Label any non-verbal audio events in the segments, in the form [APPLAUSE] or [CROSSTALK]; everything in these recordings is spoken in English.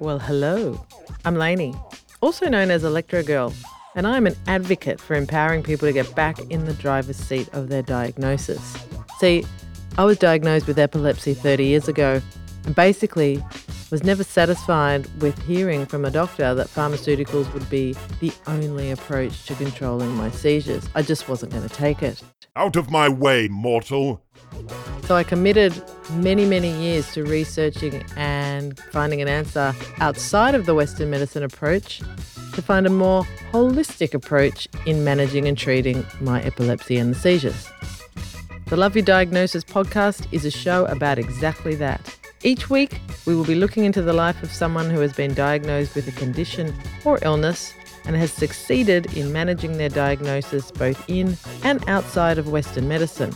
Well, hello. I'm Lainey, also known as Electro Girl, and I'm an advocate for empowering people to get back in the driver's seat of their diagnosis. See, I was diagnosed with epilepsy 30 years ago, and basically was never satisfied with hearing from a doctor that pharmaceuticals would be the only approach to controlling my seizures. I just wasn't going to take it. Out of my way, mortal! So I committed many, many years to researching and finding an answer outside of the Western medicine approach to find a more holistic approach in managing and treating my epilepsy and the seizures. The Love Your Diagnosis podcast is a show about exactly that. Each week, we will be looking into the life of someone who has been diagnosed with a condition or illness and has succeeded in managing their diagnosis both in and outside of Western medicine.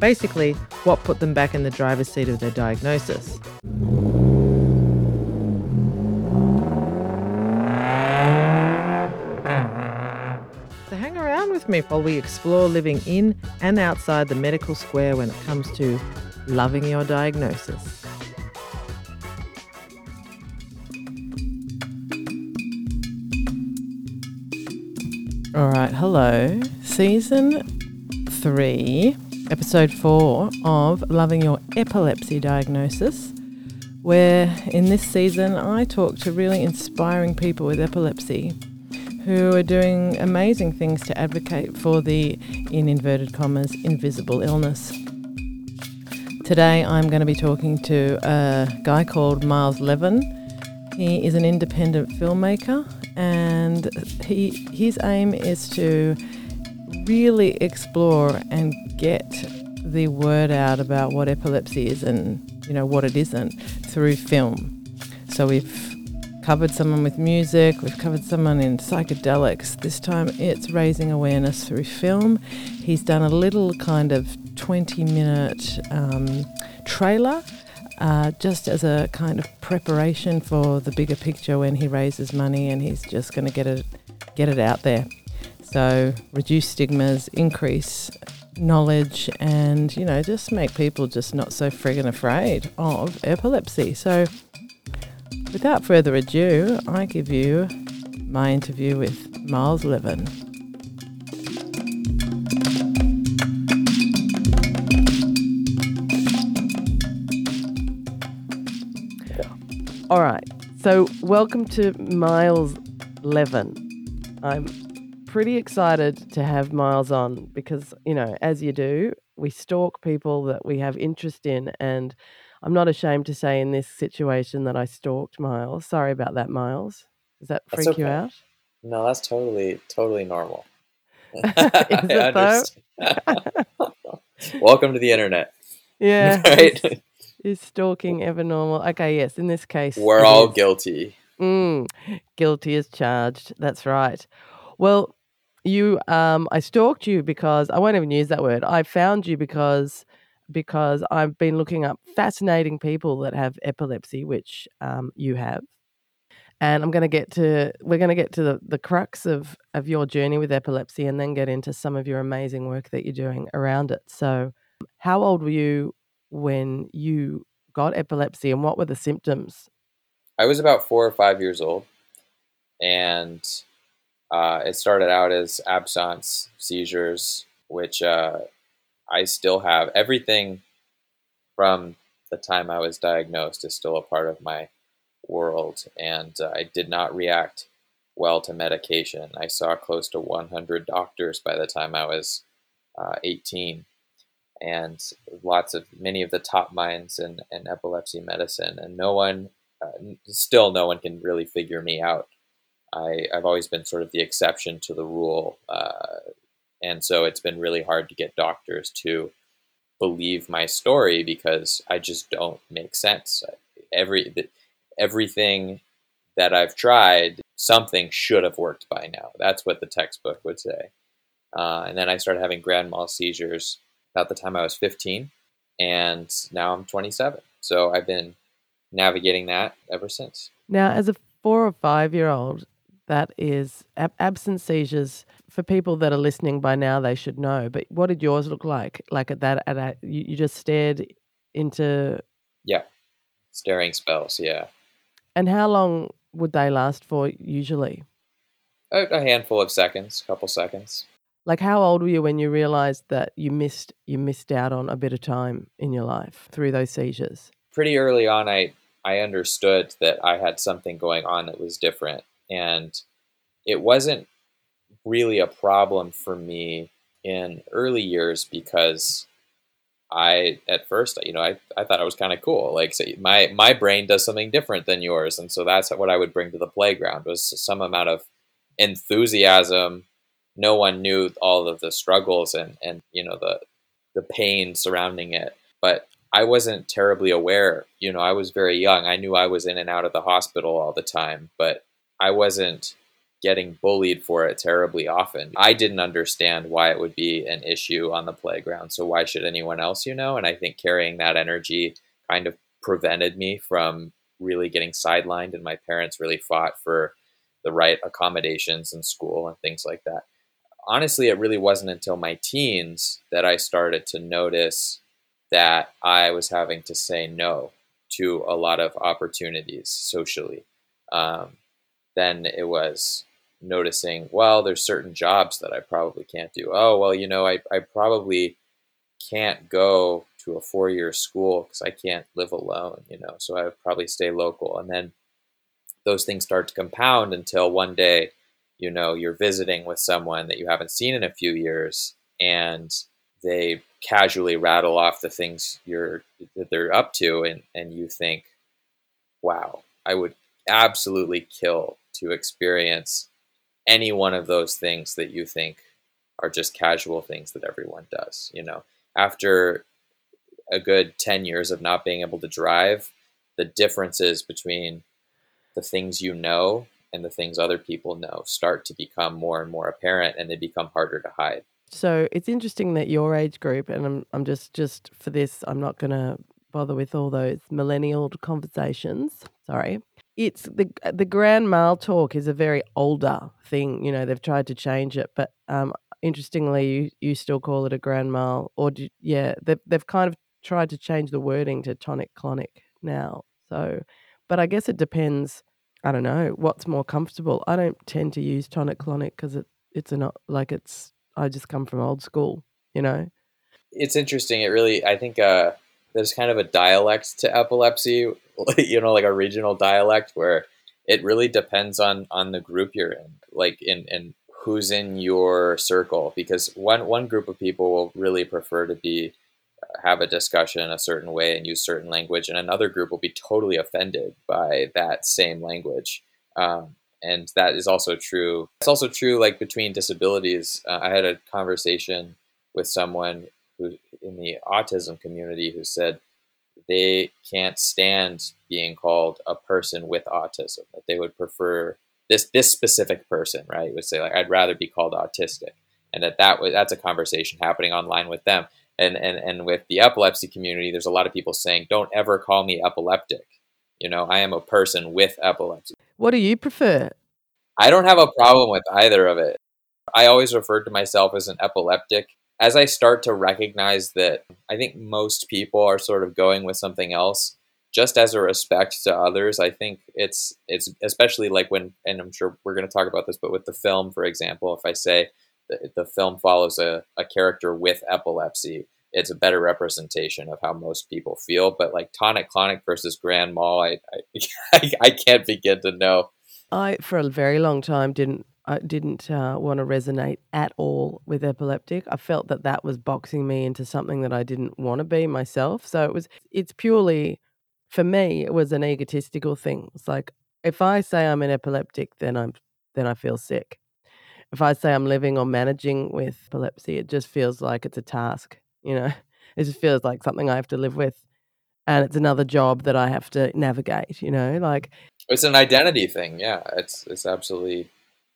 Basically, what put them back in the driver's seat of their diagnosis. So hang around with me while we explore living in and outside the medical square when it comes to loving your diagnosis. All right, hello. Season three, episode four of Loving Your Epilepsy Diagnosis, where in this season I talk to really inspiring people with epilepsy who are doing amazing things to advocate for the, in inverted commas, invisible illness. Today I'm going to be talking to a guy called Miles Levin. He is an independent filmmaker and he his aim is to really explore and get the word out about what epilepsy is and you know what it isn't through film. So we've covered someone with music, we've covered someone in psychedelics. This time it's raising awareness through film. He's done a little kind of 20 minute um, trailer uh, just as a kind of preparation for the bigger picture when he raises money and he's just going to get it get it out there. So reduce stigmas, increase knowledge, and you know just make people just not so friggin' afraid of epilepsy. So without further ado, I give you my interview with Miles Levin. All right. So, welcome to Miles Levin. I'm pretty excited to have Miles on because, you know, as you do, we stalk people that we have interest in. And I'm not ashamed to say in this situation that I stalked Miles. Sorry about that, Miles. Does that freak you out? No, that's totally totally normal. [LAUGHS] [LAUGHS] Though? understand. [LAUGHS] Welcome to the internet. Yeah. right? Is, is stalking ever normal? Okay, yes. In this case, We're all is. guilty. Mm, guilty as charged. That's right. Well, you, um, I stalked you because I won't even use that word. I found you because because I've been looking up fascinating people that have epilepsy, which um, you have, and I'm going to get to we're going to get to the, the crux of of your journey with epilepsy, and then get into some of your amazing work that you're doing around it. So, how old were you when you got epilepsy, and what were the symptoms? I was about four or five years old, and uh, it started out as absence seizures, which uh, I still have. Everything from the time I was diagnosed is still a part of my world, and uh, I did not react well to medication. I saw close to 100 doctors by the time I was uh, 18, and lots of many of the top minds in, in epilepsy medicine, and no one, uh, still no one can really figure me out. I, I've always been sort of the exception to the rule, uh, and so it's been really hard to get doctors to believe my story because I just don't make sense. Every the, everything that I've tried, something should have worked by now. That's what the textbook would say. Uh, and then I started having grand mal seizures about the time I was 15, and now I'm 27. So I've been navigating that ever since. Now, as a four or five year old, that is ab- absent seizures. For people that are listening by now, they should know. But what did yours look like? Like at that, at a, you, you just stared into, Yeah, staring spells. Yeah. And how long would they last for usually? A, a handful of seconds, a couple seconds. Like how old were you when you realized that you missed you missed out on a bit of time in your life through those seizures? Pretty early on I I understood that I had something going on that was different and it wasn't really a problem for me in early years because I at first, you know, I, I thought I was kind of cool. Like so my my brain does something different than yours, and so that's what I would bring to the playground was some amount of enthusiasm. No one knew all of the struggles and and you know the the pain surrounding it, but I wasn't terribly aware. You know, I was very young. I knew I was in and out of the hospital all the time, but I wasn't getting bullied for it terribly often. I didn't understand why it would be an issue on the playground. So why should anyone else, you know? And I think carrying that energy kind of prevented me from really getting sidelined and my parents really fought for the right accommodations in school and things like that. Honestly, it really wasn't until my teens that I started to notice that I was having to say no to a lot of opportunities socially. Um, then it was noticing, well, there's certain jobs that I probably can't do. Oh, well, you know, I, I probably can't go to a four year school because I can't live alone, you know, so I would probably stay local. And then those things start to compound until one day, you know, you're visiting with someone that you haven't seen in a few years and they casually rattle off the things you're that they're up to and, and you think, wow, I would absolutely kill to experience any one of those things that you think are just casual things that everyone does. You know, after a good 10 years of not being able to drive, the differences between the things you know and the things other people know start to become more and more apparent and they become harder to hide. So it's interesting that your age group, and I'm, I'm just, just for this, I'm not going to bother with all those millennial conversations. Sorry it's the the grand mal talk is a very older thing. You know, they've tried to change it, but um, interestingly, you, you still call it a grand mal, or do, yeah, they've they've kind of tried to change the wording to tonic clonic now. So, but I guess it depends. I don't know what's more comfortable. I don't tend to use tonic clonic because it it's not like it's. I just come from old school, you know. It's interesting. It really, I think, uh, there's kind of a dialect to epilepsy, [LAUGHS] you know, like a regional dialect where it really depends on on the group you're in, like in in who's in your circle. Because one one group of people will really prefer to be uh, have a discussion a certain way and use certain language, and another group will be totally offended by that same language. Um, and that is also true. It's also true, like between disabilities. Uh, I had a conversation with someone who in the autism community who said they can't stand being called a person with autism. That they would prefer this this specific person, right? Would say like I'd rather be called autistic, and that that was that's a conversation happening online with them. And and and with the epilepsy community, there's a lot of people saying, "Don't ever call me epileptic." You know, I am a person with epilepsy. What do you prefer? I don't have a problem with either of it. I always referred to myself as an epileptic as I start to recognize that I think most people are sort of going with something else, just as a respect to others, I think it's it's especially like when and I'm sure we're going to talk about this, but with the film, for example, if I say the, the film follows a, a character with epilepsy, it's a better representation of how most people feel. But like tonic clonic versus grand mal, I, I [LAUGHS] I can't begin to know. I for a very long time didn't I didn't uh, want to resonate at all with epileptic. I felt that that was boxing me into something that I didn't want to be myself. So it was, it's purely, for me, it was an egotistical thing. It's like, if I say I'm an epileptic, then I'm, then I feel sick. If I say I'm living or managing with epilepsy, it just feels like it's a task, you know? [LAUGHS] It just feels like something I have to live with. And it's another job that I have to navigate, you know? Like, it's an identity thing. Yeah. It's, it's absolutely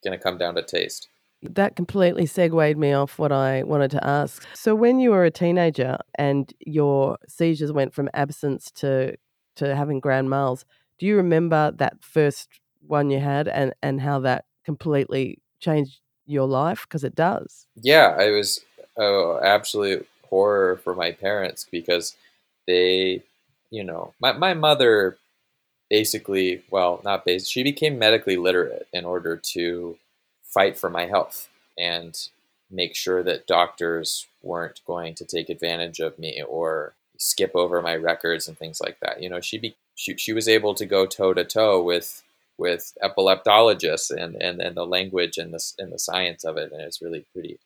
going to come down to taste. That completely segued me off what I wanted to ask. So, when you were a teenager and your seizures went from absence to to having grand mals, do you remember that first one you had and and how that completely changed your life? Because it does. Yeah, it was oh, absolute horror for my parents because they, you know, my my mother basically, well, not basically, she became medically literate in order to fight for my health and make sure that doctors weren't going to take advantage of me or skip over my records and things like that. You know, she be, she, she was able to go toe to toe with with epileptologists and, and, and the language and the and the science of it, and it's really pretty.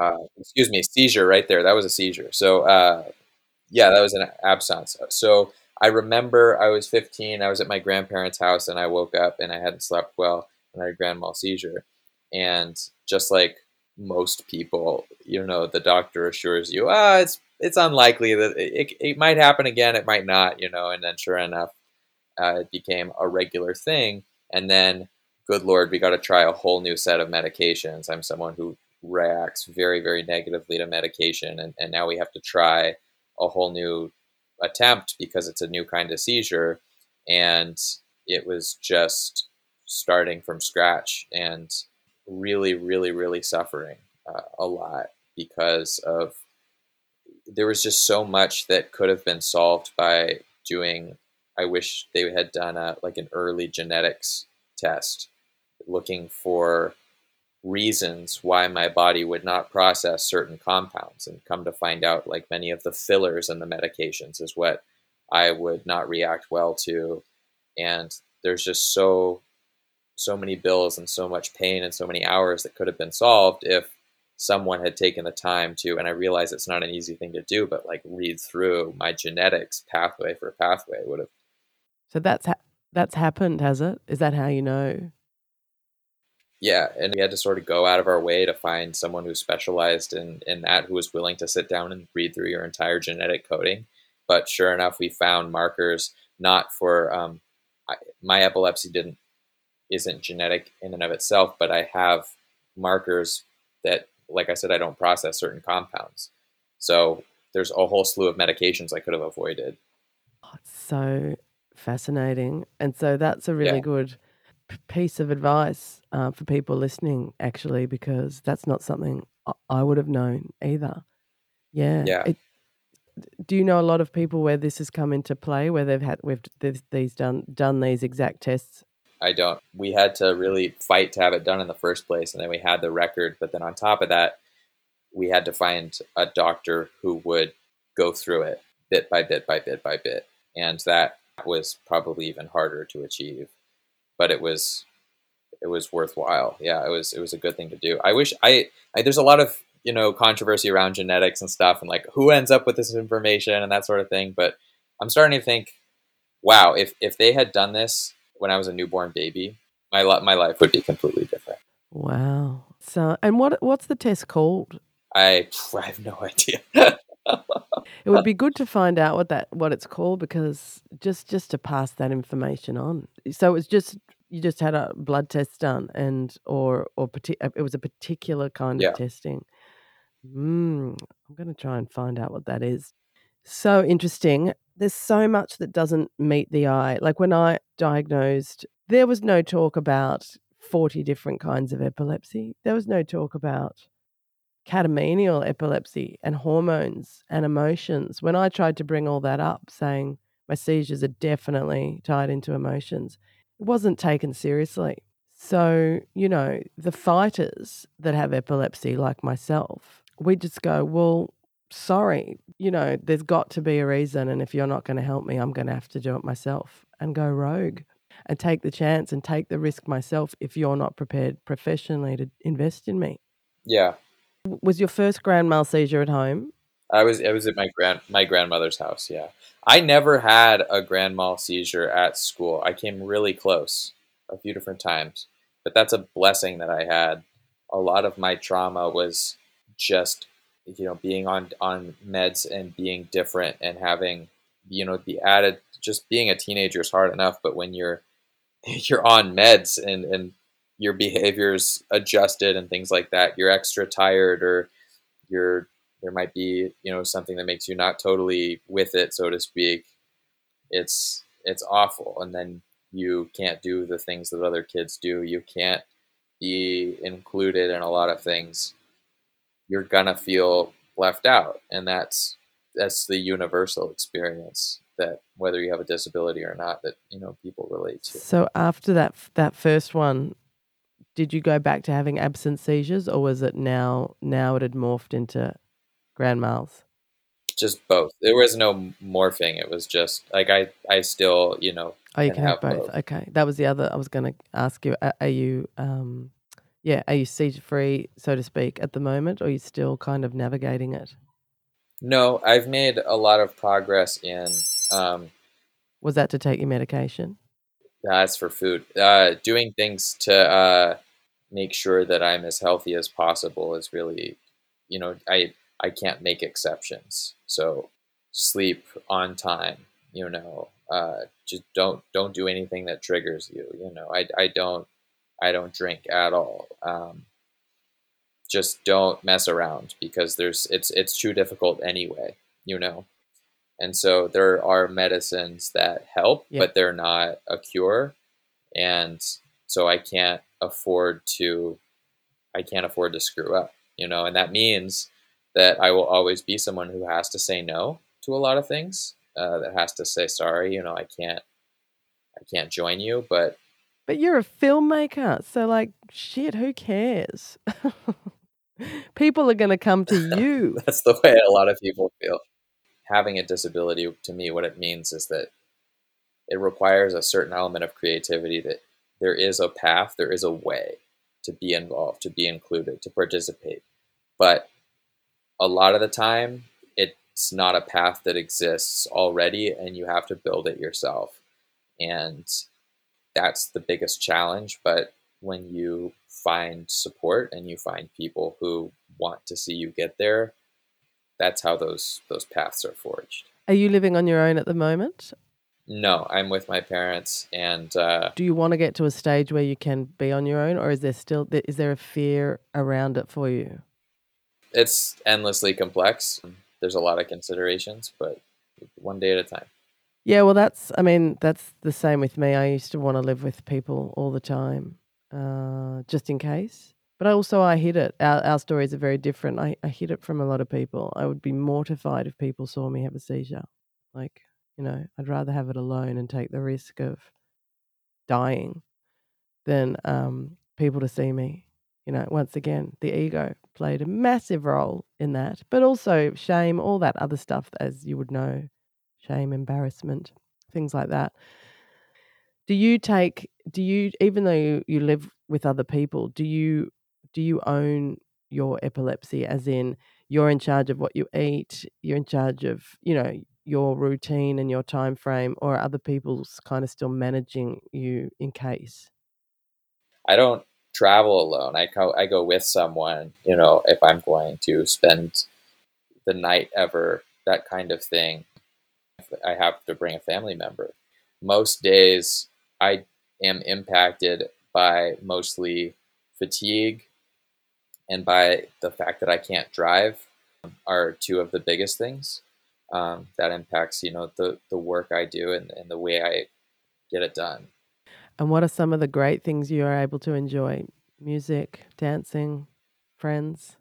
Uh, excuse me, seizure right there. That was a seizure. So uh, yeah, that was an absence. So I remember I was 15. I was at my grandparents' house and I woke up and I hadn't slept well and I had grand mal seizure. And just like most people, you know, the doctor assures you, ah, it's it's unlikely that it, it might happen again. It might not, you know. And then sure enough, uh, it became a regular thing. And then, good lord, we got to try a whole new set of medications. I'm someone who reacts very, very negatively to medication, and, and now we have to try a whole new attempt because it's a new kind of seizure. And it was just starting from scratch and really, really, really suffering uh, a lot because of there was just so much that could have been solved by doing. I wish they had done a like an early genetics test, looking for reasons why my body would not process certain compounds and come to find out like many of the fillers and the medications is what I would not react well to and there's just so so many bills and so much pain and so many hours that could have been solved if someone had taken the time to and I realize it's not an easy thing to do but like read through my genetics pathway for pathway would have So that's ha- that's happened, has it? Is that how you know? Yeah, and we had to sort of go out of our way to find someone who specialized in, in that, who was willing to sit down and read through your entire genetic coding. But sure enough, we found markers not for um, I, my epilepsy didn't isn't genetic in and of itself, but I have markers that, like I said, I don't process certain compounds. So there's a whole slew of medications I could have avoided. Oh, so fascinating, and so that's a really Yeah. good piece of advice uh, for people listening, actually, because that's not something I, would have known either. Yeah. Yeah. It, do you know a lot of people where this has come into play, where they've had we've this, these done done these exact tests? I don't. We had to really fight to have it done in the first place, and then we had the record. But then on top of that, we had to find a doctor who would go through it bit by bit by bit by bit, and that was probably even harder to achieve. But it was it was worthwhile. Yeah, it was it was a good thing to do. I wish I, I there's a lot of you know controversy around genetics and stuff, and like who ends up with this information and that sort of thing. But I'm starting to think, wow, if if they had done this when I was a newborn baby, my my life would be completely different. Wow. So, and what what's the test called? I, I have no [LAUGHS] idea. It would be good to find out what that what it's called because just just to pass that information on. So it was just you just had a blood test done and or or it was a particular kind Yeah. of testing. Mm, I'm going to try and find out what that is. So interesting. There's so much that doesn't meet the eye. Like when I diagnosed, there was no talk about 40 different kinds of epilepsy. There was no talk about catamenial epilepsy and hormones and emotions. When I tried to bring all that up, saying my seizures are definitely tied into emotions, it wasn't taken seriously. So, you know, the fighters that have epilepsy, like myself, we just go, well, sorry, you know, there's got to be a reason. And if you're not going to help me, I'm going to have to do it myself and go rogue and take the chance and take the risk myself if you're not prepared professionally to invest in me. yeah, Was your first grand mal seizure at home? I was I was at my grand my grandmother's house. Yeah, I never had a grand mal seizure at school. I came really close a few different times, but that's a blessing that I had. A lot of my trauma was just you know being on on meds and being different and having you know the added just being a teenager is hard enough, but when you're [LAUGHS] you're on meds and and your behaviors adjusted and things like that, you're extra tired or you're there might be you know something that makes you not totally with it so to speak it's it's awful. And then you can't do the things that other kids do. You can't be included in a lot of things. You're gonna feel left out. And that's that's the universal experience that whether you have a disability or not that you know people relate to. So after that that first one, did you go back to having absent seizures, or was it now now it had morphed into grand mals? Just both. There was no morphing. It was just like I I still you know. Oh, you can have both. both. Okay, that was the other. I was going to ask you. Are, are you, um, yeah, are you seizure free, so to speak, at the moment, or are you still kind of navigating it? No, I've made a lot of progress in. Um, Was that to take your medication? That's for food. Uh, doing things to uh, make sure that I'm as healthy as possible is really, you know, I I can't make exceptions. So sleep on time. You know, uh, just don't don't do anything that triggers you. You know, I I don't I don't drink at all. Um, just don't mess around because there's it's it's too difficult anyway. You know. And so there are medicines that help, Yeah. but they're not a cure. And so I can't afford to I can't afford to screw up, you know, and that means that I will always be someone who has to say no to a lot of things. Uh, that has to say sorry, you know, I can't I can't join you, but But you're a filmmaker, so like, shit, who cares? [LAUGHS] People are going to come to [LAUGHS] you. that's the way a lot of people feel. Having a disability to me what it means is that it requires a certain element of creativity that there is a path, there is a way to be involved, to be included, to participate. But a lot of the time, it's not a path that exists already, and you have to build it yourself. And that's the biggest challenge. But when you find support and you find people who want to see you get there, that's how those those paths are forged. Are you living on your own at the moment? No, I'm with my parents, and uh, Do you want to get to a stage where you can be on your own, or is there still is there a fear around it for you? it's endlessly complex. There's a lot of considerations, but one day at a time. Yeah, well, that's, I mean, that's the same with me. I used to want to live with people all the time, uh, just in case. But also, I hid it. Our, our stories are very different. I, I hid it from a lot of people. I would be mortified if people saw me have a seizure. Like, you know, I'd rather have it alone and take the risk of dying than um, people to see me. You know, once again, the ego played a massive role in that, but also shame, all that other stuff, as you would know shame, embarrassment, things like that. Do you take, do you, even though you, you live with other people, do you, do you own your epilepsy as in you're in charge of what you eat, you're in charge of, you know, your routine and your time frame, or other people's kind of still managing you in case? I don't travel alone. I go I go with someone. You know, if I'm going to spend the night ever, that kind of thing. I have to bring a family member. Most days, I am impacted by mostly fatigue and by the fact that I can't drive are two of the biggest things um, that impacts you know the the work I do and, and the way I get it done. And what are some of the great things you are able to enjoy? Music, dancing, friends?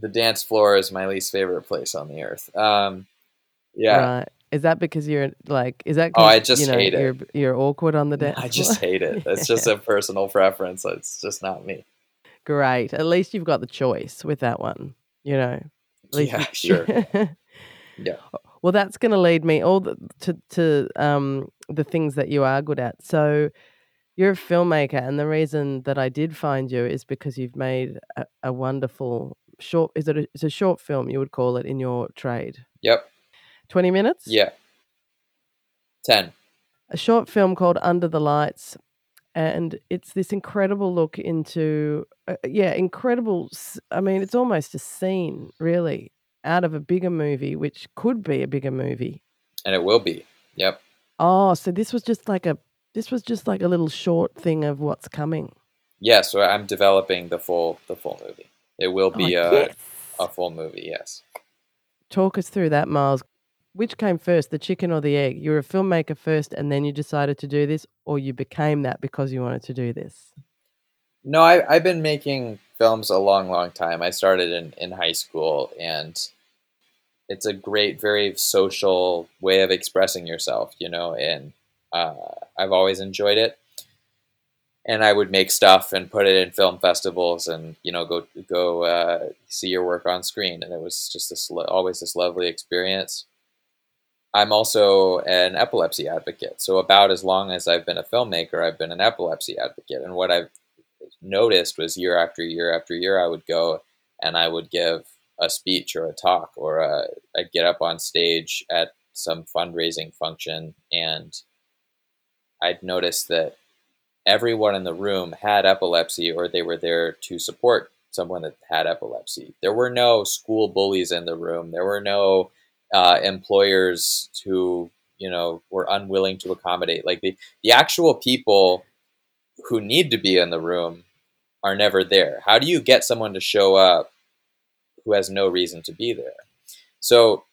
The dance floor is my least favorite place on the earth. Um, yeah, Right. Is that because you're like, is that Oh, I just you know, hate it. you're, You're awkward on the [LAUGHS] dance I just hate it. It's just [LAUGHS] a personal preference. It's just not me. Great. At least you've got the choice with that one, you know. Yeah, [LAUGHS] [LAUGHS] sure. Yeah. Well, that's going to lead me all the, to to um the things that you are good at. So you're a filmmaker, and the reason that I did find you is because you've made a, a wonderful short. Is it? A, it's a short film. You would call it in your trade. Yep. Twenty minutes. Yeah. 10. a short film called Under the Lights, and it's this incredible look into, uh, yeah, incredible. i mean, it's almost a scene, really, out of a bigger movie, which could be a bigger movie. And it will be. Yep. Oh, so this was just like a, this was just like a little short thing of what's coming. Yeah, so I'm developing the full the full movie. It will Oh, be a, yes. a full movie, yes. Talk us through that, Miles. Which came first, the chicken or the egg? You were a filmmaker first, and then you decided to do this, or you became that because you wanted to do this? No, I, I've been making films a long, long time. I started in, in high school, and it's a great, very social way of expressing yourself, you know, and uh, I've always enjoyed it. And I would make stuff and put it in film festivals, and you know, go go uh, see your work on screen, and it was just this always this lovely experience. I'm also an epilepsy advocate, so about as long as I've been a filmmaker, I've been an epilepsy advocate, and what I've noticed was year after year after year, I would go and I would give a speech or a talk or I'd get up on stage at some fundraising function and I'd notice that everyone in the room had epilepsy or they were there to support someone that had epilepsy. There were no school bullies in the room. There were no uh, employers who you know were unwilling to accommodate. Like the the actual people who need to be in the room are never there. How do you get someone to show up who has no reason to be there. So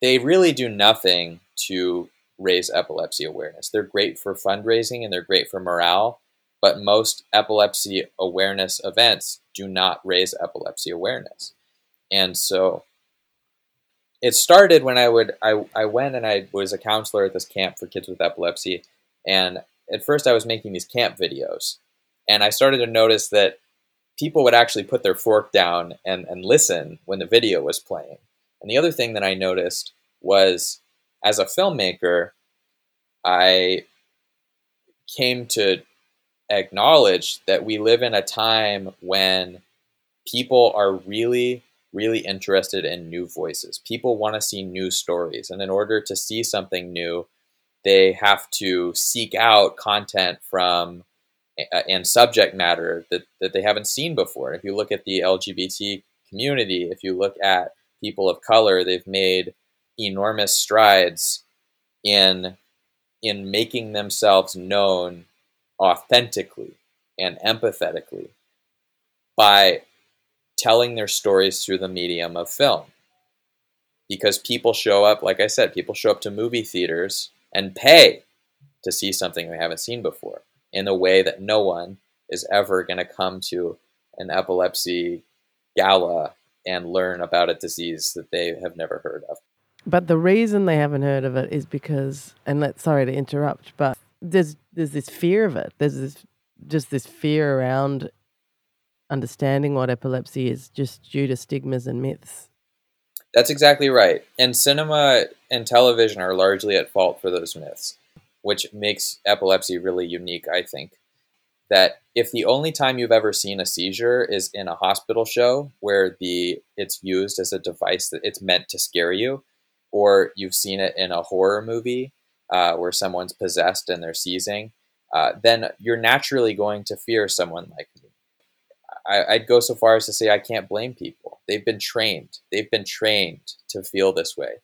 they really do nothing to raise epilepsy awareness. They're great for fundraising and they're great for morale, but most epilepsy awareness events do not raise epilepsy awareness. And so it started when I would I, I went and I was a counselor at this camp for kids with epilepsy and at first I was making these camp videos and I started to notice that people would actually put their fork down and, and listen when the video was playing. And the other thing that I noticed was as a filmmaker, I came to acknowledge that we live in a time when people are really, really interested in new voices. People want to see new stories. And in order to see something new, they have to seek out content from and subject matter that, that they haven't seen before. If you look at the LGBT community, if you look at people of color, they've made enormous strides in in making themselves known authentically and empathetically by telling their stories through the medium of film. Because people show up, like I said, people show up to movie theaters and pay to see something they haven't seen before in a way that no one is ever going to come to an epilepsy gala and learn about a disease that they have never heard of. But the reason they haven't heard of it is because, and let sorry to interrupt, but there's there's this fear of it. There's this just this fear around understanding what epilepsy is, just due to stigmas and myths. That's exactly right. And cinema and television are largely at fault for those myths which makes epilepsy really unique, I think. That if the only time you've ever seen a seizure is in a hospital show where the it's used as a device that it's meant to scare you, or you've seen it in a horror movie uh, where someone's possessed and they're seizing, uh, then you're naturally going to fear someone like. I, would go so far as to say I can't blame people. They've been trained. They've been trained to feel this way.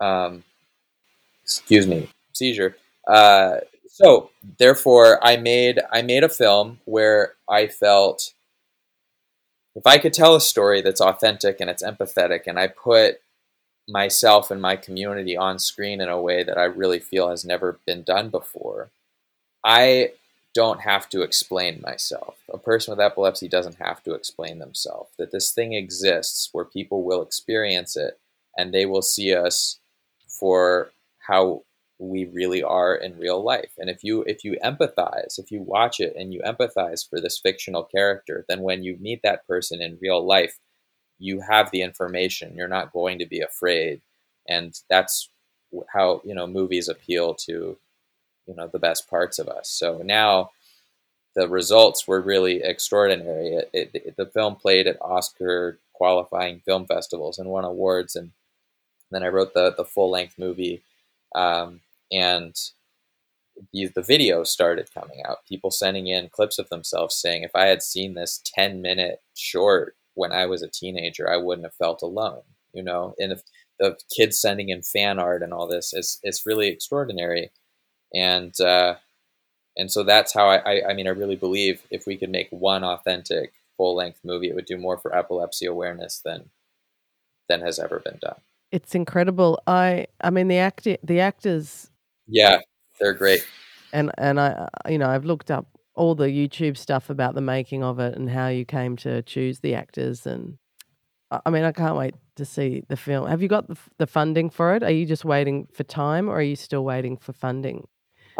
Um, excuse me, seizure. Uh, so therefore, I made I made a film where I felt if I could tell a story that's authentic and it's empathetic, and I put myself and my community on screen in a way that I really feel has never been done before, I don't have to explain myself. A person with epilepsy doesn't have to explain themselves. That this thing exists where people will experience it and they will see us for how we really are in real life. And if you if you empathize, if you watch it and you empathize for this fictional character, then when you meet that person in real life, you have the information. You're not going to be afraid. And that's how, you know, movies appeal to you know the best parts of us. So now the results were really extraordinary. It, it, it, the film played at Oscar qualifying film festivals and won awards. And then I wrote the the full length movie um, and the, the video started coming out. People sending in clips of themselves saying, if I had seen this 10 minute short when I was a teenager, I wouldn't have felt alone, you know? And if the kids sending in fan art and all this is, it's really extraordinary. And, uh, and so that's how I, I, I mean, I really believe if we could make one authentic full length movie, it would do more for epilepsy awareness than, than has ever been done. It's incredible. I I mean the act the actors Yeah, they're great. and and I you know I've looked up all the YouTube stuff about the making of it and how you came to choose the actors and I mean, I can't wait to see the film. Have you got the, the funding for it? Are you just waiting for time, or are you still waiting for funding?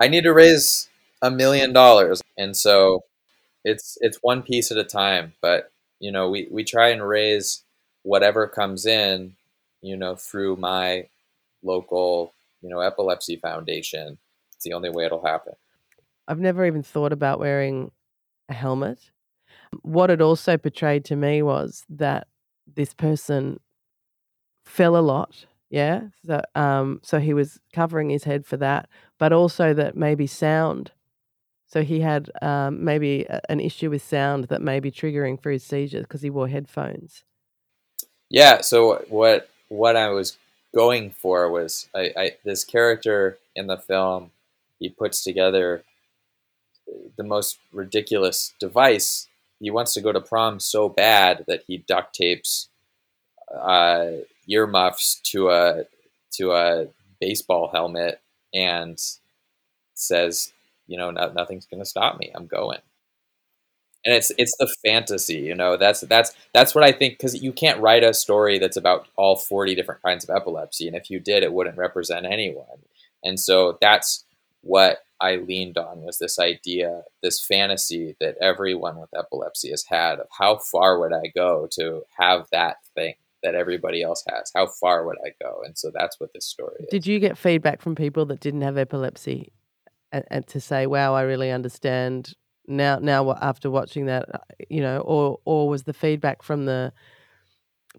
I need to raise a million dollars, and so it's it's one piece at a time. But you know, we we try and raise whatever comes in, you know, through my local, you know, epilepsy foundation. It's the only way it'll happen. I've never even thought about wearing a helmet. What it also portrayed to me was that this person fell a lot. Yeah. So, um, so he was covering his head for that, but also that maybe sound. So he had um, maybe a- an issue with sound that may be triggering for his seizures because he wore headphones. Yeah. So what what I was going for was I, I this character in the film. He puts together the most ridiculous device. He wants to go to prom so bad that he duct tapes uh, earmuffs to a to a baseball helmet and says, you know, no, nothing's going to stop me. I'm going. And it's it's the fantasy, you know. That's that's that's what I think because you can't write a story that's about all 40 different kinds of epilepsy, and if you did, it wouldn't represent anyone. And so that's what I leaned on was this idea, this fantasy that everyone with epilepsy has had of how far would I go to have that thing that everybody else has? How far would I go? And so that's what this story is. Did you get feedback from people that didn't have epilepsy, and, and to say, "Wow, I really understand now"? Now, after watching that, uh, you know, or or was the feedback from the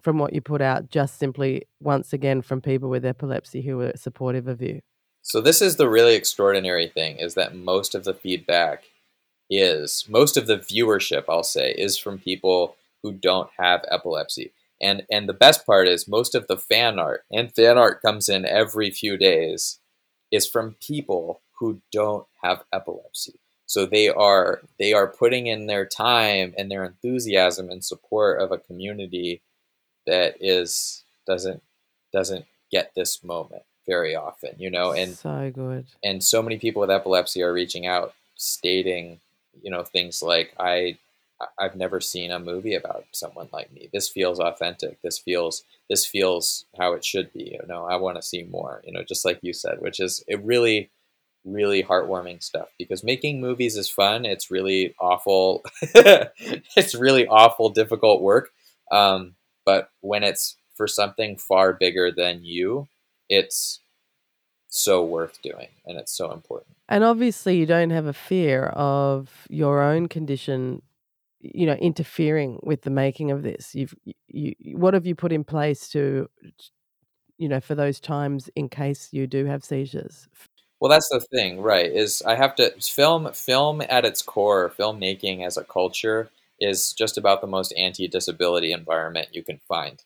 from what you put out just simply once again from people with epilepsy who were supportive of you? So this is the really extraordinary thing is that most of the feedback is most of the viewership I'll say is from people who don't have epilepsy. And and the best part is most of the fan art and fan art comes in every few days is from people who don't have epilepsy. So they are they are putting in their time and their enthusiasm and support of a community that is doesn't doesn't get this moment very often, you know, and so good. and so many people with epilepsy are reaching out stating you know things like i I- i've never seen a movie about someone like me. This feels authentic. This feels this feels how it should be you know? I want to see more you know just like you said which is it really really heartwarming stuff because making movies is fun. It's really awful. [LAUGHS] It's really awful difficult work. Um, but when it's for something far bigger than you it's so worth doing and it's so important. And obviously, you don't have a fear of your own condition, you know, interfering with the making of this. You've, you, what have you put in place to, you know, for those times in case you do have seizures? Well, that's the thing, right? Is I have to film film at its core, filmmaking as a culture is just about the most anti-disability environment you can find.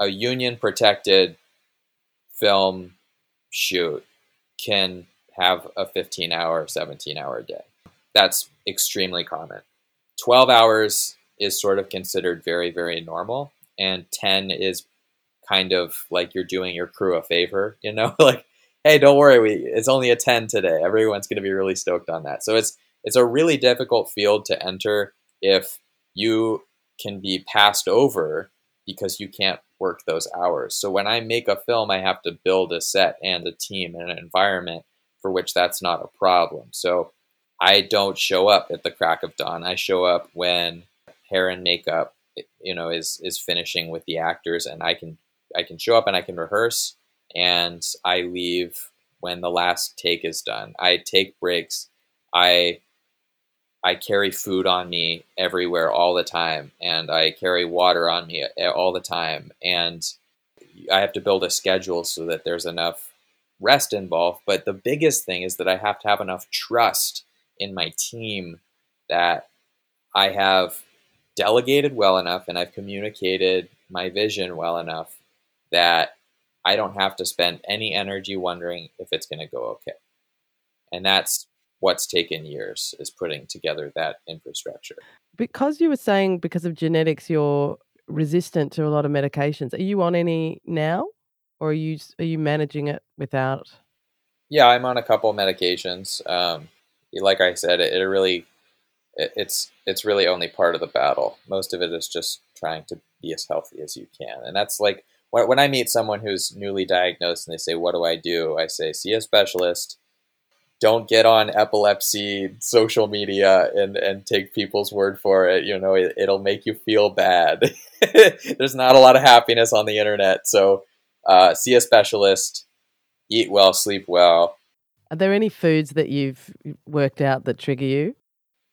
A union protected film shoot can have a 15 hour, 17 hour day. That's extremely common. 12 hours is sort of considered very, very normal, and 10 is kind of like you're doing your crew a favor, you know, [LAUGHS] like hey, don't worry, we it's only a 10 today. Everyone's going to be really stoked on that. So it's it's a really difficult field to enter if you can be passed over because you can't work those hours. So when I make a film, I have to build a set and a team and an environment for which that's not a problem. So I don't show up at the crack of dawn. I show up when hair and makeup, you know, is is finishing with the actors, and I can I can show up and I can rehearse, and I leave when the last take is done. I take breaks. I I carry food on me everywhere all the time, and I carry water on me all the time, and I have to build a schedule so that there's enough rest involved. But the biggest thing is that I have to have enough trust in my team that I have delegated well enough and I've communicated my vision well enough that I don't have to spend any energy wondering if it's going to go okay. And that's what's taken years is putting together that infrastructure. Because you were saying because of genetics, you're resistant to a lot of medications. Are you on any now, or are you are you managing it without? Yeah, I'm on a couple medications. Um, like I said, it, it really it, it's it's really only part of the battle. Most of it is just trying to be as healthy as you can. And that's like when, when I meet someone who's newly diagnosed and they say, What do I do? I say, See a specialist. Don't get on epilepsy social media and, and take people's word for it. You know, it, it'll make you feel bad. [LAUGHS] There's not a lot of happiness on the internet. So, uh, see a specialist, eat well, sleep well. Are there any foods that you've worked out that trigger you?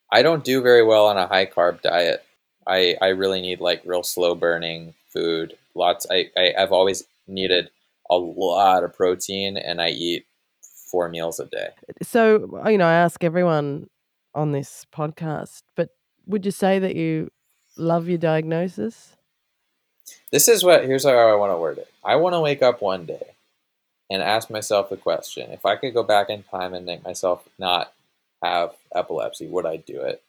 I don't do very well on a high carb diet. I, I really need like real slow burning food. Lots. I, I I've always needed a lot of protein, and I eat four meals a day. So you know, I ask everyone on this podcast, but would you say that you love your diagnosis? This is what. Here's how I want to word it. I want to wake up one day and ask myself the question: If I could go back in time and make myself not have epilepsy, would I do it?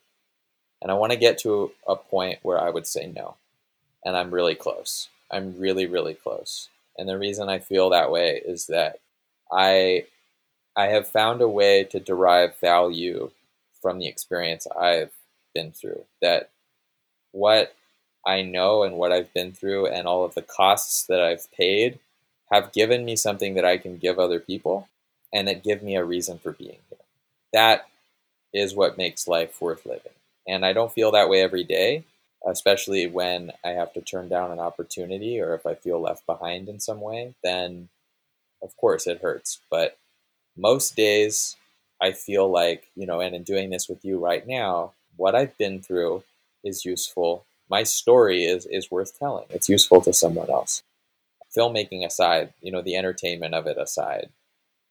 And I want to get to a point where I would say no. And I'm really close. I'm really, really close. And the reason I feel that way is that I I have found a way to derive value from the experience I've been through. That what I know and what I've been through and all of the costs that I've paid have given me something that I can give other people and that give me a reason for being here. That is what makes life worth living. And I don't feel that way every day, especially when I have to turn down an opportunity or if I feel left behind in some way, then of course it hurts. But most days I feel like, you know, and in doing this with you right now, what I've been through is useful. My story is, is worth telling. It's useful to someone else. Filmmaking aside, you know, the entertainment of it aside,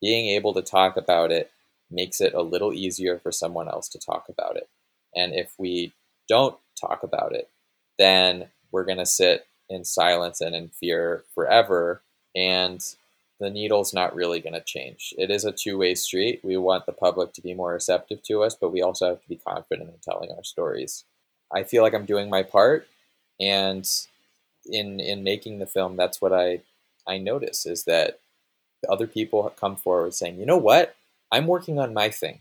being able to talk about it makes it a little easier for someone else to talk about it. And if we don't talk about it, then we're going to sit in silence and in fear forever. And the needle's not really going to change. It is a two way street. We want the public to be more receptive to us, but we also have to be confident in telling our stories. I feel like I'm doing my part. And in, in making the film, that's what I, I notice is that other people come forward saying, you know what? I'm working on my thing.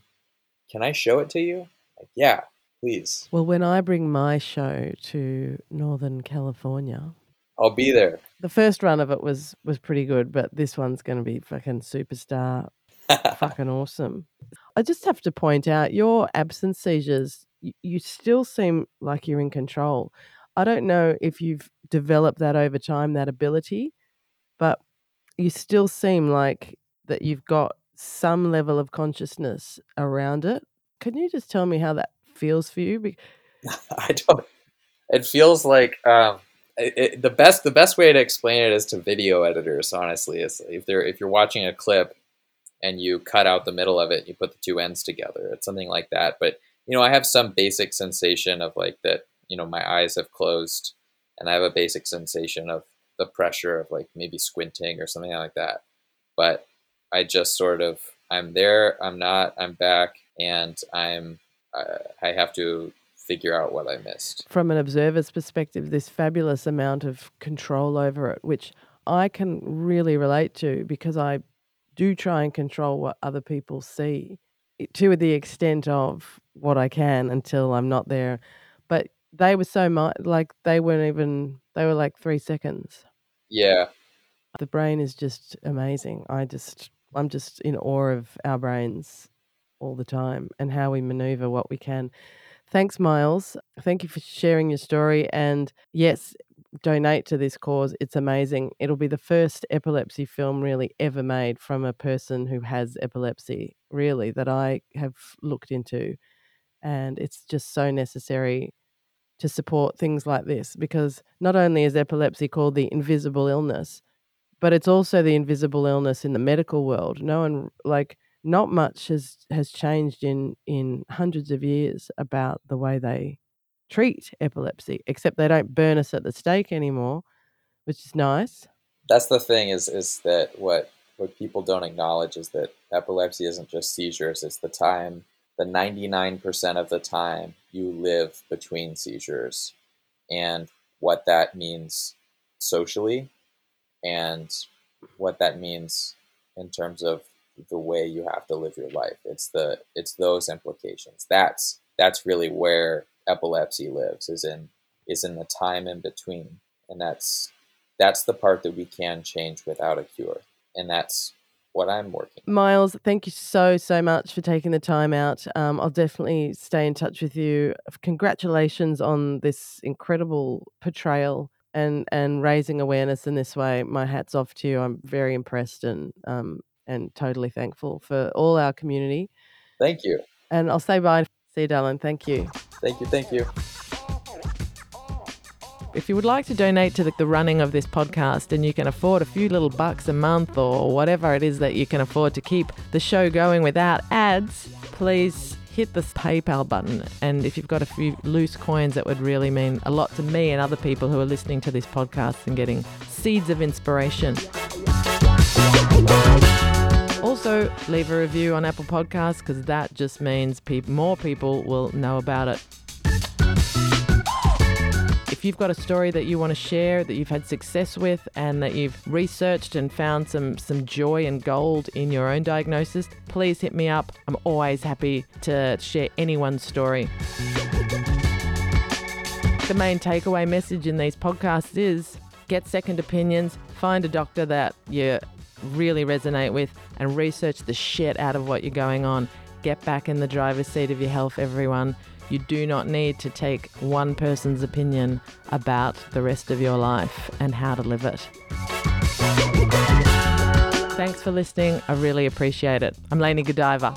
Can I show it to you? Like, yeah, please. Well, when I bring my show to Northern California, I'll be there. The first run of it was was pretty good, but this one's going to be fucking superstar, [LAUGHS] fucking awesome. I just have to point out your absence seizures. You, you still seem like you're in control. I don't know if you've developed that over time, that ability, but you still seem like that you've got some level of consciousness around it. Can you just tell me how that feels for you? [LAUGHS] I don't. It feels like um, it, it, the best. The best way to explain it is to video editors. Honestly, is if they're if you're watching a clip and you cut out the middle of it, you put the two ends together. It's something like that. But you know, I have some basic sensation of like that. You know, my eyes have closed, and I have a basic sensation of the pressure of like maybe squinting or something like that. But I just sort of I'm there, I'm not, I'm back, and I'm uh, I have to figure out what I missed. From an observer's perspective, this fabulous amount of control over it, which I can really relate to because I do try and control what other people see to the extent of what I can until I'm not there. But they were so much like they weren't even they were like three seconds. Yeah. The brain is just amazing. I just I'm just in awe of our brains all the time and how we maneuver what we can. Thanks, Miles. Thank you for sharing your story. And yes, donate to this cause. It's amazing. It'll be the first epilepsy film really ever made from a person who has epilepsy, really, that I have looked into. And it's just so necessary to support things like this because not only is epilepsy called the invisible illness, but it's also the invisible illness in the medical world. No one like not much has has changed in in hundreds of years about the way they treat epilepsy, except they don't burn us at the stake anymore, which is nice. That's the thing is is that what what people don't acknowledge is that epilepsy isn't just seizures, it's the time the 99% of the time you live between seizures and what that means socially and what that means in terms of the way you have to live your life. It's the it's those implications. That's that's really where epilepsy lives is in is in the time in between. And that's that's the part that we can change without a cure. And that's what I'm working. Miles, thank you so so much for taking the time out. Um, I'll definitely stay in touch with you. Congratulations on this incredible portrayal and and raising awareness in this way. My hats off to you. I'm very impressed and um and totally thankful for all our community. Thank you. And I'll say bye. See you, darling. Thank you. Thank you. Thank you. If you would like to donate to the, the, running of this podcast and you can afford a few little bucks a month or whatever it is that you can afford to keep the show going without ads, please hit the PayPal button. And if you've got a few loose coins, that would really mean a lot to me and other people who are listening to this podcast and getting seeds of inspiration. Also, leave a review on Apple Podcasts because that just means pe- more people will know about it. If you've got a story that you want to share that you've had success with and that you've researched and found some some joy and gold in your own diagnosis, please hit me up. I'm always happy to share anyone's story. The main takeaway message in these podcasts is get second opinions, find a doctor that you really resonate with and research the shit out of what you're going on. Get back in the driver's seat of your health, everyone. You do not need to take one person's opinion about the rest of your life and how to live it. Thanks for listening. I really appreciate it. I'm Lainey Godiva.